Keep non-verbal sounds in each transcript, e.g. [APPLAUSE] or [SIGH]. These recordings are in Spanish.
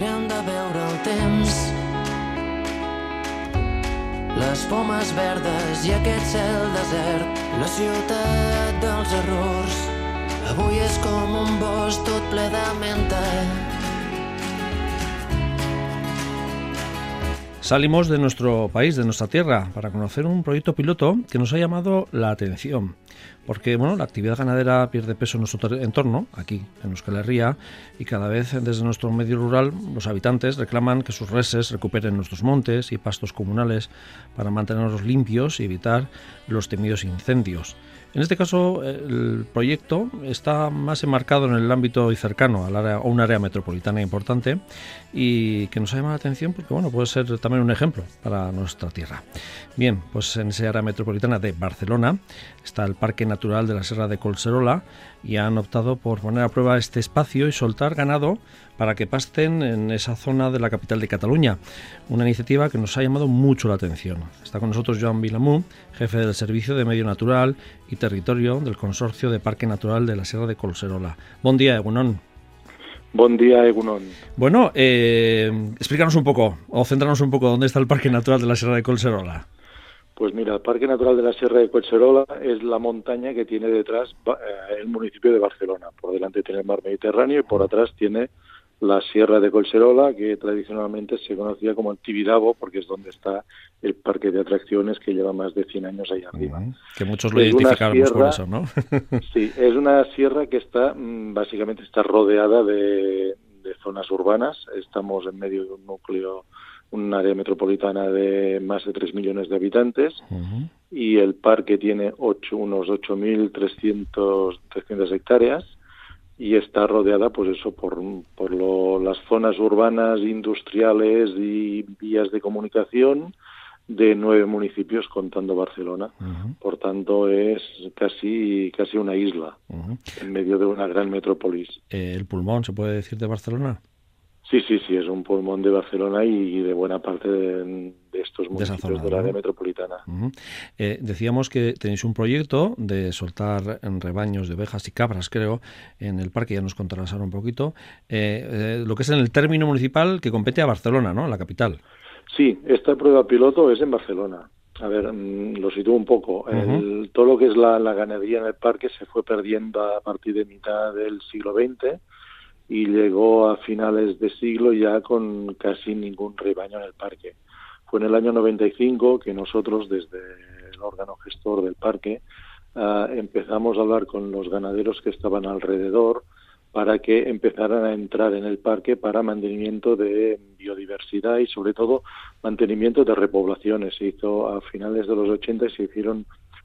mirem de veure el temps. Les pomes verdes i aquest cel desert la ciutat dels errors. Avui és com un bosc tot ple de menta Salimos de nuestro país, de nuestra tierra, para conocer un proyecto piloto que nos ha llamado la atención. Porque bueno, la actividad ganadera pierde peso en nuestro entorno, aquí en Euskal Herria, y cada vez desde nuestro medio rural los habitantes reclaman que sus reses recuperen nuestros montes y pastos comunales para mantenerlos limpios y evitar los temidos incendios. En este caso, el proyecto está más enmarcado en el ámbito y cercano al área, a un área metropolitana importante y que nos ha llamado la atención porque bueno, puede ser también un ejemplo para nuestra tierra. Bien, pues en esa área metropolitana de Barcelona está el Parque Natural de la Sierra de Colserola y han optado por poner a prueba este espacio y soltar ganado para que pasten en esa zona de la capital de Cataluña. Una iniciativa que nos ha llamado mucho la atención. Está con nosotros Joan Vilamú, jefe del Servicio de Medio Natural y Territorio del Consorcio de Parque Natural de la Sierra de Colserola. Buen día, Egunon. Buen día, Egunon. Bueno, eh, explícanos un poco, o centrarnos un poco, ¿dónde está el Parque Natural de la Sierra de Colserola? Pues mira, el Parque Natural de la Sierra de Colserola es la montaña que tiene detrás eh, el municipio de Barcelona. Por delante tiene el mar Mediterráneo y por atrás tiene la Sierra de Colserola, que tradicionalmente se conocía como Antibidabo, porque es donde está el parque de atracciones que lleva más de 100 años ahí arriba. que muchos lo identificaron por eso, ¿no? [LAUGHS] sí, es una sierra que está, mm, básicamente está rodeada de, zonas urbanas. Estamos en medio de un núcleo, un área metropolitana de más de 3 millones de habitantes. Y el parque tiene ocho, unos 8.300 hectáreas y está rodeada pues eso por, por las zonas urbanas, industriales y vías de comunicación de nueve municipios contando Barcelona. Por tanto, es casi, casi una isla en medio de una gran metrópolis. ¿El pulmón se puede decir de Barcelona? Sí, sí, sí, es un pulmón de Barcelona y de buena parte de, estos municipios de, la área metropolitana. Eh, decíamos que tenéis un proyecto de soltar en rebaños de ovejas y cabras, creo, en el parque, ya nos contarás ahora un poquito, eh, eh, lo que es en el término municipal que compete a Barcelona, ¿no?, la capital. Sí, esta prueba piloto es en Barcelona. A ver, mm, lo sitúo un poco. todo lo que es la, la ganadería en el parque se fue perdiendo a partir de mitad del siglo XX y llegó a finales de siglo ya con casi ningún rebaño en el parque. Fue en el año 95 que nosotros, desde el órgano gestor del parque, ah, empezamos a hablar con los ganaderos que estaban alrededor para que empezaran a entrar en el parque para mantenimiento de biodiversidad y sobre todo mantenimiento de repoblaciones. Se hizo a finales de los 80 y se hicieron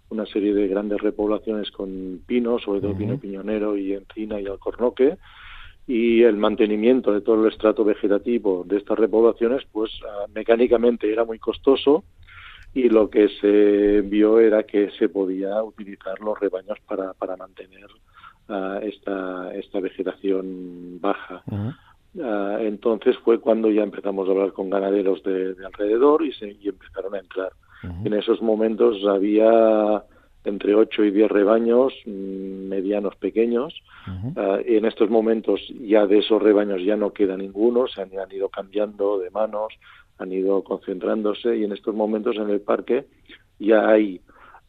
una serie de grandes repoblaciones con pinos, sobre todo pino piñonero y encina y alcornoque, y el mantenimiento de todo el estrato vegetativo de estas repoblaciones, pues ah, mecánicamente era muy costoso y lo que se vio era que se podía utilizar los rebaños para, para mantener ah, esta, esta vegetación baja. Ah, entonces fue cuando ya empezamos a hablar con ganaderos de, alrededor y, se, y empezaron a entrar. En esos momentos había entre 8 y 10 rebaños mm, medianos pequeños. Y en estos momentos ya de esos rebaños ya no queda ninguno, se han, ido cambiando de manos, han ido concentrándose y en estos momentos en el parque ya hay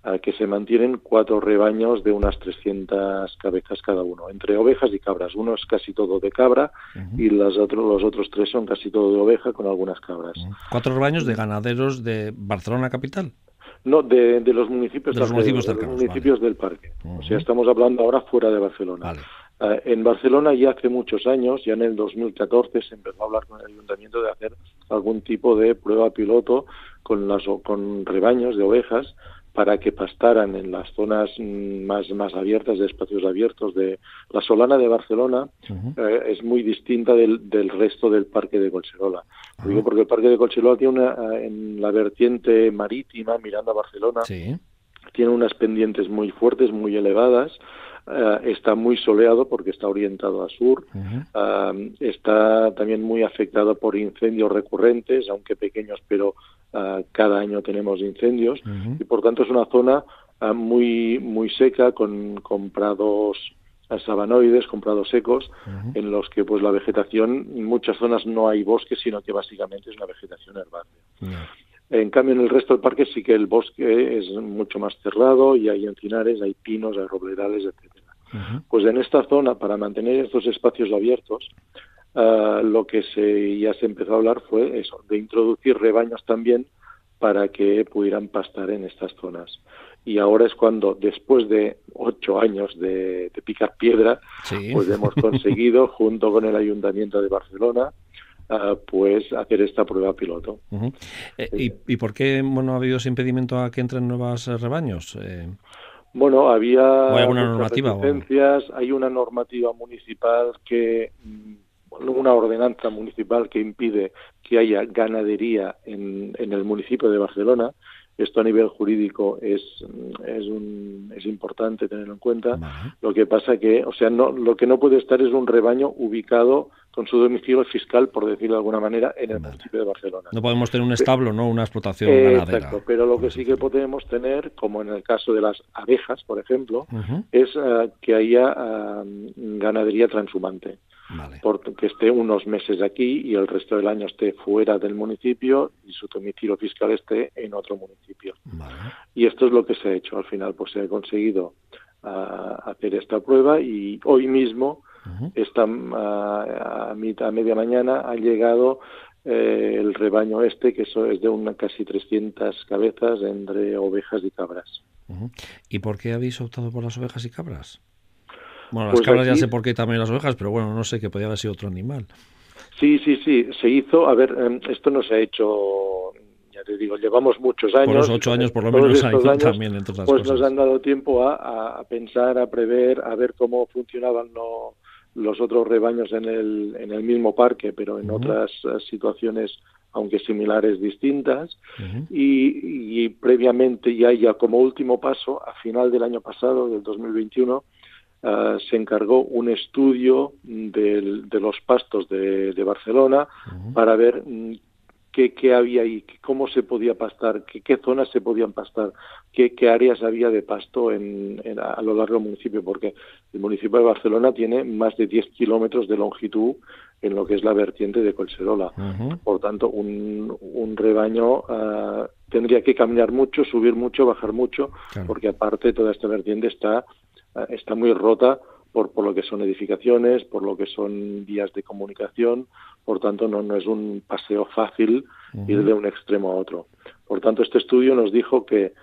ah, que se mantienen cuatro rebaños de unas 300 cabezas cada uno, entre ovejas y cabras. Uno es casi todo de cabra y los otros, los otros tres son casi todo de oveja con algunas cabras. ¿Cuatro rebaños de ganaderos de Barcelona capital? No, de, los municipios, de los municipios, del parque. O sea, estamos hablando ahora fuera de Barcelona. Eh, en Barcelona ya hace muchos años, ya en el 2014, se empezó a hablar con el ayuntamiento de hacer algún tipo de prueba piloto con, las, con rebaños de ovejas para que pastaran en las zonas más, más abiertas, de espacios abiertos. de La Solana de Barcelona eh, es muy distinta del, del, resto del Parque de Colserola. Digo porque el Parque de Colserola tiene una, eh, en la vertiente marítima, mirando a Barcelona, tiene unas pendientes muy fuertes, muy elevadas, eh, está muy soleado porque está orientado a sur, está también muy afectado por incendios recurrentes, aunque pequeños, pero cada año tenemos incendios. Y por tanto es una zona muy muy seca con, con prados sabanoides, con prados secos, en los que pues la vegetación, en muchas zonas no hay bosque, sino que básicamente es una vegetación herbácea. En cambio, en el resto del parque sí que el bosque es mucho más cerrado y hay encinares, hay pinos, hay robledales, etcétera. Pues en esta zona, para mantener estos espacios abiertos, ah, lo que se, ya se empezó a hablar fue eso, de introducir rebaños también para que pudieran pastar en estas zonas. Y ahora es cuando, después de ocho años de, picar piedra, pues hemos [LAUGHS] conseguido, junto con el Ayuntamiento de Barcelona, uh, pues hacer esta prueba piloto. Eh, ¿Y, por qué bueno, ha habido ese impedimento a que entren nuevos rebaños? Eh... Bueno, había ¿Hay alguna normativa? Hay una normativa municipal que mm, una ordenanza municipal que impide que haya ganadería en, en el municipio de Barcelona. Esto a nivel jurídico es, es, un, es importante tenerlo en cuenta. Lo que pasa que, o sea, no, lo que no puede estar es un rebaño ubicado con su domicilio fiscal, por decirlo de alguna manera, en el municipio de Barcelona. No podemos tener un establo, ¿no? Una explotación ganadera. Exacto, pero lo que sí que podemos tener, como en el caso de las abejas, por ejemplo, es eh, que haya eh, ganadería transhumante. Porque esté unos meses aquí y el resto del año esté fuera del municipio y su domicilio fiscal esté en otro municipio. Y esto es lo que se ha hecho. Al final, pues se ha conseguido ah, hacer esta prueba y hoy mismo, esta, ah, a, mitad, a media mañana, ha llegado eh, el rebaño este, que eso es de una casi 300 cabezas entre ovejas y cabras. ¿Y por qué habéis optado por las ovejas y cabras? Bueno, las pues cabras ya sé por qué también las ovejas, pero bueno, no sé, que podía haber sido otro animal. Sí, sí, sí, se hizo, a ver, em, esto no se ha hecho, ya te digo, llevamos muchos años. Por los ocho años por lo menos [LAUGHS] años, también, entre otras pues nos han dado tiempo a, pensar, a prever, a ver cómo funcionaban los otros rebaños en el, en el mismo parque, pero en otras eh, situaciones aunque similares distintas, y, y, previamente ya, ya como último paso, a final del año pasado, del 2021, Ah, se encargó un estudio de, los pastos de, Barcelona para ver mm, qué, qué, había ahí, cómo se podía pastar, qué, qué zonas se podían pastar, qué, qué áreas había de pasto en, a lo largo del municipio, porque el municipio de Barcelona tiene más de 10 kilómetros de longitud en lo que es la vertiente de Colserola. Por tanto, un, un rebaño ah, tendría que caminar mucho, subir mucho, bajar mucho, porque aparte toda esta vertiente está está muy rota por, por lo que son edificaciones, por lo que son vías de comunicación, por tanto no, no es un paseo fácil ir de un extremo a otro. Por tanto, este estudio nos dijo que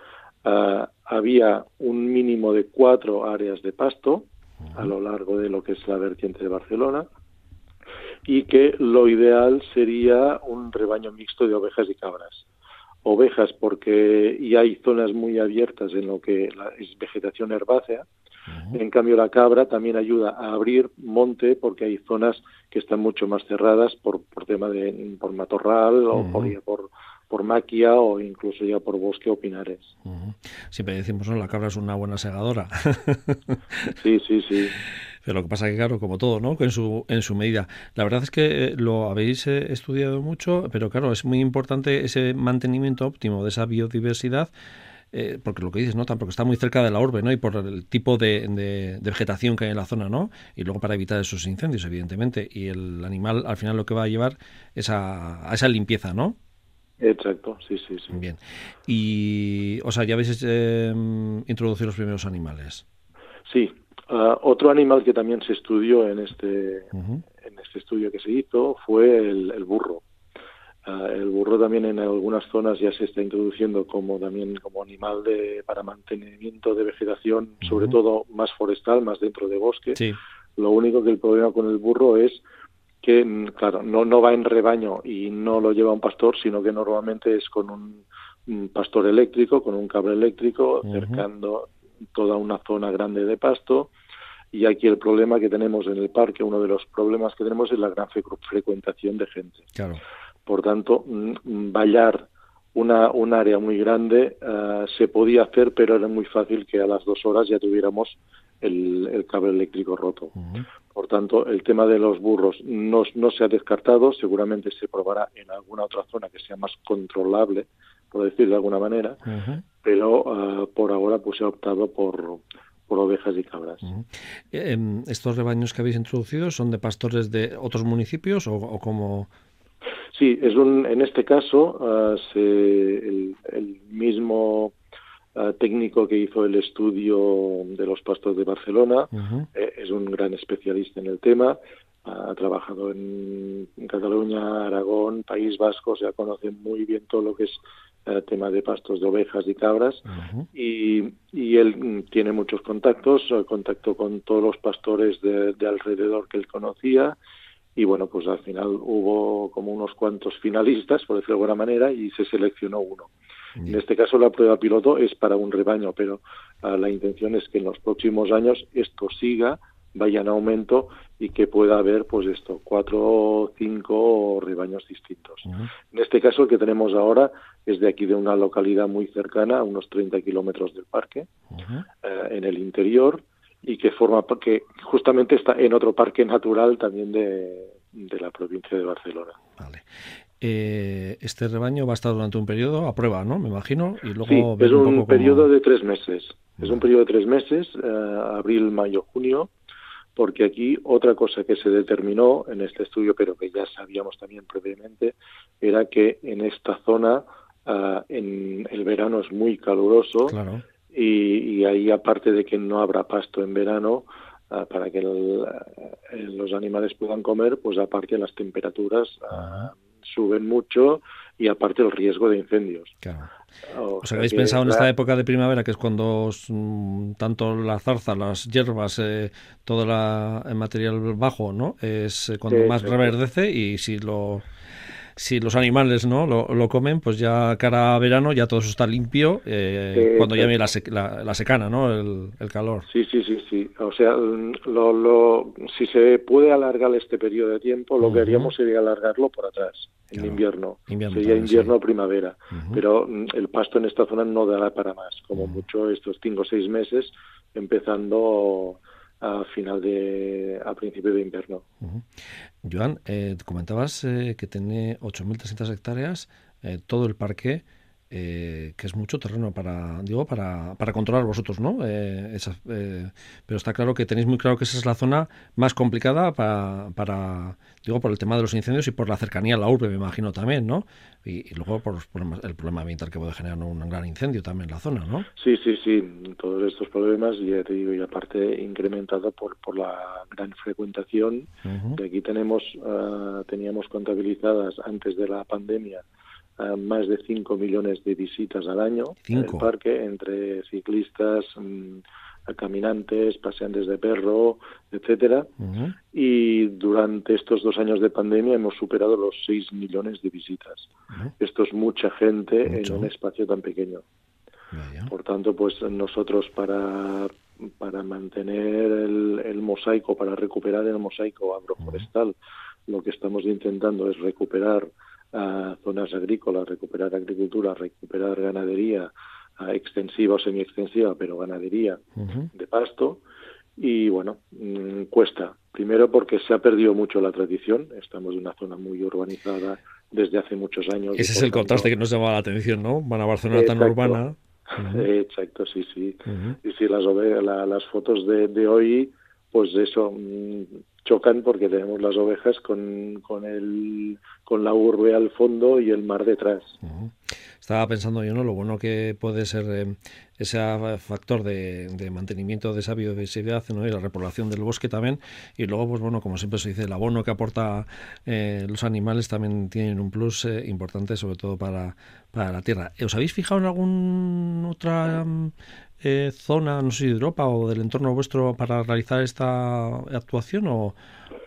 ah, había un mínimo de cuatro áreas de pasto a lo largo de lo que es la vertiente de Barcelona y que lo ideal sería un rebaño mixto de ovejas y cabras. Ovejas porque ya hay zonas muy abiertas en lo que es vegetación herbácea, en cambio, la cabra también ayuda a abrir monte porque hay zonas que están mucho más cerradas por, por tema de por matorral o por, por, por maquia o incluso ya por bosque o pinares. Siempre decimos, ¿no? La cabra es una buena segadora. [LAUGHS] sí, sí, sí. Pero lo que pasa es que, claro, como todo, ¿no? En su, en su medida. La verdad es que eh, lo habéis eh, estudiado mucho, pero claro, es muy importante ese mantenimiento óptimo de esa biodiversidad eh, porque lo que dices, ¿no? Porque está muy cerca de la urbe, ¿no? Y por el tipo de, vegetación que hay en la zona, ¿no? Y luego para evitar esos incendios, evidentemente. Y el animal, al final, lo que va a llevar es a, esa limpieza, ¿no? Exacto, sí, sí, sí. Bien. Y, o sea, ya habéis eh, introducido los primeros animales. Sí. Ah, otro animal que también se estudió en este, en este estudio que se hizo fue el burro. Ah, el burro también en algunas zonas ya se está introduciendo como también como animal de para mantenimiento de vegetación, sobre todo más forestal, más dentro de bosque. Lo único que el problema con el burro es que, mm, claro, no, no va en rebaño y no lo lleva un pastor, sino que normalmente es con un, pastor eléctrico, con un cable eléctrico, cercando toda una zona grande de pasto. Y aquí el problema que tenemos en el parque, uno de los problemas que tenemos es la gran frecuentación de gente. Claro. Por tanto, mm, vallar una, un área muy grande eh, se podía hacer, pero era muy fácil que a las dos horas ya tuviéramos el, cable eléctrico roto. Por tanto, el tema de los burros no, no se ha descartado, seguramente se probará en alguna otra zona que sea más controlable, por decir de alguna manera, pero eh, por ahora pues se ha optado por, por ovejas y cabras. Em, ¿Estos rebaños que habéis introducido son de pastores de otros municipios o, o como...? Sí, es un, en este caso ah, el, mismo ah, técnico que hizo el estudio de los pastos de Barcelona eh, es un gran especialista en el tema ha trabajado en, Cataluña, Aragón, País Vasco, o sea, conoce muy bien todo lo que es el eh, tema de pastos de ovejas y cabras y, y, él tiene muchos contactos, contacto con todos los pastores de, alrededor que él conocía y bueno, pues al final hubo como unos cuantos finalistas, por decirlo de alguna manera, y se seleccionó uno. En este caso la prueba piloto es para un rebaño, pero ah, la intención es que en los próximos años esto siga vaya en aumento y que pueda haber, pues esto, cuatro o cinco rebaños distintos. En este caso, el que tenemos ahora es de aquí, de una localidad muy cercana, a unos 30 kilómetros del parque, eh, en el interior, y que forma, que justamente está en otro parque natural también de, de la provincia de Barcelona. Vale. Eh, este rebaño va a estar durante un periodo a prueba, ¿no? Me imagino. Y luego sí, es un, periodo de tres meses. Es un periodo de tres meses, eh, abril, mayo, junio, porque aquí otra cosa que se determinó en este estudio, pero que ya sabíamos también previamente, era que en esta zona ah, en el verano es muy caluroso y, ahí aparte de que no habrá pasto en verano ah, para que los animales puedan comer, pues aparte las temperaturas ah, suben mucho y aparte el riesgo de incendios. ¿Os habéis pensado en esta época de primavera, que es cuando mm, tanto la zarza, las hierbas, eh, todo el material bajo, ¿no? Es eh, cuando más reverdece y si lo si los animales no lo, comen, pues ya cara a verano ya todo eso está limpio eh, cuando ya viene la, la, secana, ¿no? El, calor. Sí, sí, sí, sí. O sea, lo, lo, si se puede alargar este periodo de tiempo, lo que haríamos sería alargarlo por atrás, en invierno. Sería invierno o primavera. Pero mm, el pasto en esta zona no dará para más, como mucho estos cinco o seis meses, empezando a final de a principio de invierno. Joan, eh, comentabas eh, que tiene 8.300 hectáreas, eh, todo el parque eh, que es mucho terreno para, digo, para, para controlar vosotros, ¿no? Eh, eh, pero está claro que tenéis muy claro que esa es la zona más complicada para, para, digo, por el tema de los incendios y por la cercanía a la urbe, me imagino también, ¿no? Y, luego por, el problema ambiental que puede generar un gran incendio también en la zona, ¿no? Sí, sí, sí, todos estos problemas, ya te digo, y aparte incrementado por, por la gran frecuentación, que aquí tenemos, teníamos contabilizadas antes de la pandemia más de 5 millones de visitas al año en el parque entre ciclistas, mm, caminantes, paseantes de perro, etcétera. Y durante estos dos años de pandemia hemos superado los 6 millones de visitas. Esto es mucha gente en un espacio tan pequeño. Por tanto, pues nosotros para para mantener el, el, mosaico, para recuperar el mosaico agroforestal, lo que estamos intentando es recuperar a zonas agrícolas, recuperar agricultura, recuperar ganadería extensiva o semi-extensiva, pero ganadería de pasto. Y bueno, mm, cuesta. Primero porque se ha perdido mucho la tradición. Estamos en una zona muy urbanizada desde hace muchos años. Ese es el contraste que nos llama la atención, ¿no? Van a Barcelona tan urbana. [LAUGHS] Exacto, sí, sí. Y si las, las fotos de, de hoy, pues eso, mm, chocan porque tenemos las ovejas con, con, el, con la urbe al fondo y el mar detrás. Estaba pensando yo, ¿no? Lo bueno que puede ser eh, ese factor de, mantenimiento de esa biodiversidad ¿no? y la repoblación del bosque también. Y luego, pues bueno, como siempre se dice, el abono que aporta eh, los animales también tienen un plus eh, importante, sobre todo para, para la tierra. ¿Os habéis fijado en alguna otra eh, zona, no sé de Europa o del entorno vuestro para realizar esta actuación o,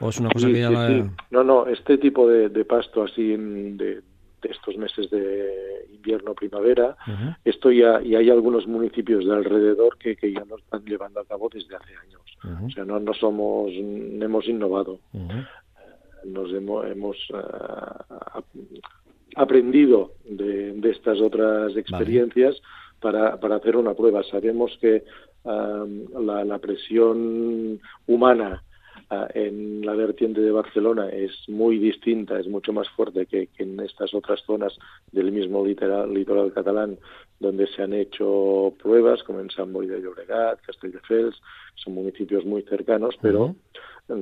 es una cosa que ya la... No, no, este tipo de, pasto así de, estos meses de invierno, primavera, esto ya, y hay algunos municipios de alrededor que, que ya lo están llevando a cabo desde hace años. O sea, no, no somos, hemos innovado. Eh, nos hemos, hemos eh, aprendido de, de, estas otras experiencias para, para hacer una prueba. Sabemos que la, presión humana ah, en la vertiente de Barcelona es muy distinta, es mucho más fuerte que, en estas otras zonas del mismo litoral, litoral, catalán, donde se han hecho pruebas, como en San Boy de Llobregat, Castelldefels, son municipios muy cercanos, pero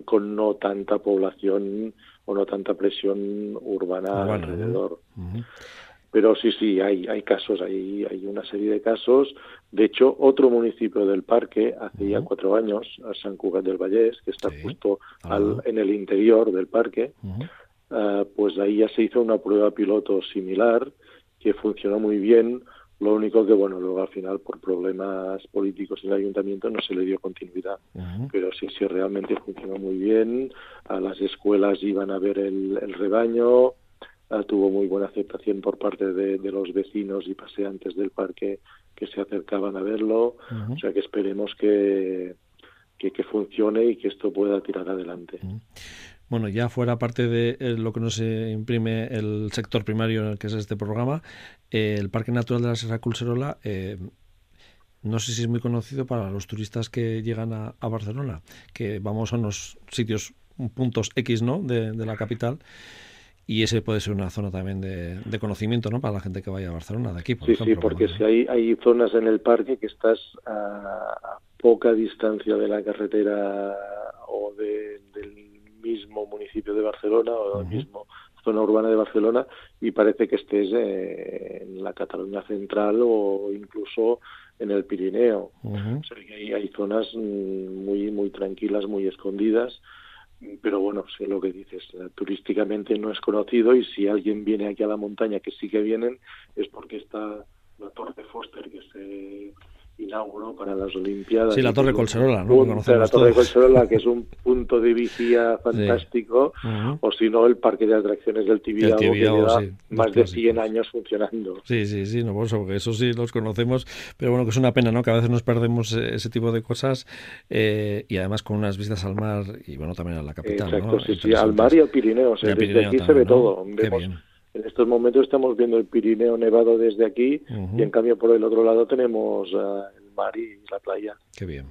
con no tanta población o no tanta presión urbana, alrededor. Pero sí, sí, hay, hay casos, hay, hay una serie de casos. De hecho, otro municipio del parque, hace ya cuatro años, a San Cugat del Vallés, que está justo al, en el interior del parque, ah, pues ahí ya se hizo una prueba piloto similar que funcionó muy bien. Lo único que, bueno, luego al final por problemas políticos en el ayuntamiento no se le dio continuidad. Pero sí, sí, realmente funcionó muy bien. A las escuelas iban a ver el, el rebaño, tuvo muy buena aceptación por parte de, los vecinos y paseantes del parque que se acercaban a verlo. O sea que esperemos que, que, funcione y que esto pueda tirar adelante. Bueno, ya fuera parte de eh, lo que nos imprime el sector primario en el que es este programa, eh, el Parque Natural de la Sierra Culserola, eh, no sé si es muy conocido para los turistas que llegan a, Barcelona, que vamos a unos sitios, puntos X ¿no? de, de la capital y ese puede ser una zona también de, conocimiento ¿no? para la gente que vaya a Barcelona de aquí. Por sí, sí, porque si hay, hay zonas en el parque que estás a, poca distancia de la carretera o del mismo municipio de Barcelona o del mismo zona urbana de Barcelona y parece que estés eh, en la Cataluña central o incluso en el Pirineo. O sea que hay, hay zonas mm, muy muy tranquilas, muy escondidas pero bueno, sé lo que dices, eh, turísticamente no es conocido y si alguien viene aquí a la montaña, que sí que vienen, es porque está la Torre Foster que se inauguró para las Olimpiadas. Sí, la Torre Colserola, ¿no? la Torre Colserola, que es un punto de vigía [LAUGHS] fantástico, o si no, el parque de atracciones del Tibidabo, que lleva más de 100 años funcionando. Sí, sí, sí, no, por eso, porque eso sí los conocemos, pero bueno, que es una pena, ¿no? Que a veces nos perdemos eh, ese tipo de cosas eh, y además con unas vistas al mar y bueno, también a la capital, Exacto, sí, sí, al mar y al Pirineo, o sea, desde aquí se ve todo. En estos momentos estamos viendo el Pirineo nevado desde aquí y en cambio por el otro lado tenemos uh, el mar y la playa. Qué bien.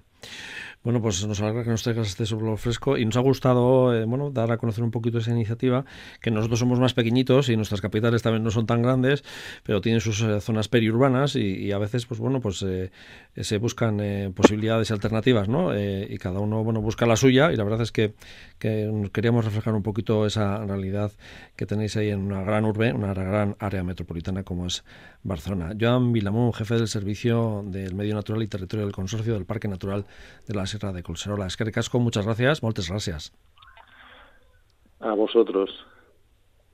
Bueno, pues nos alegra que nos traigas este sobre fresco y nos ha gustado eh, bueno, dar a conocer un poquito esa iniciativa, que nosotros somos más pequeñitos y nuestras capitales también no son tan grandes, pero tienen sus eh, zonas periurbanas y, a veces, pues bueno, pues eh, se buscan posibilidades alternativas, ¿no? y cada uno, bueno, busca la suya y la verdad es que, que queríamos reflejar un poquito esa realidad que tenéis ahí en una gran urbe, una gran área metropolitana como es Barcelona. Joan Vilamón, jefe del Servicio del Medio Natural y Territorio del Consorcio del Parque Natural de la Sierra de Colserola. Es que muchas gracias, muchas gracias. A vosotros.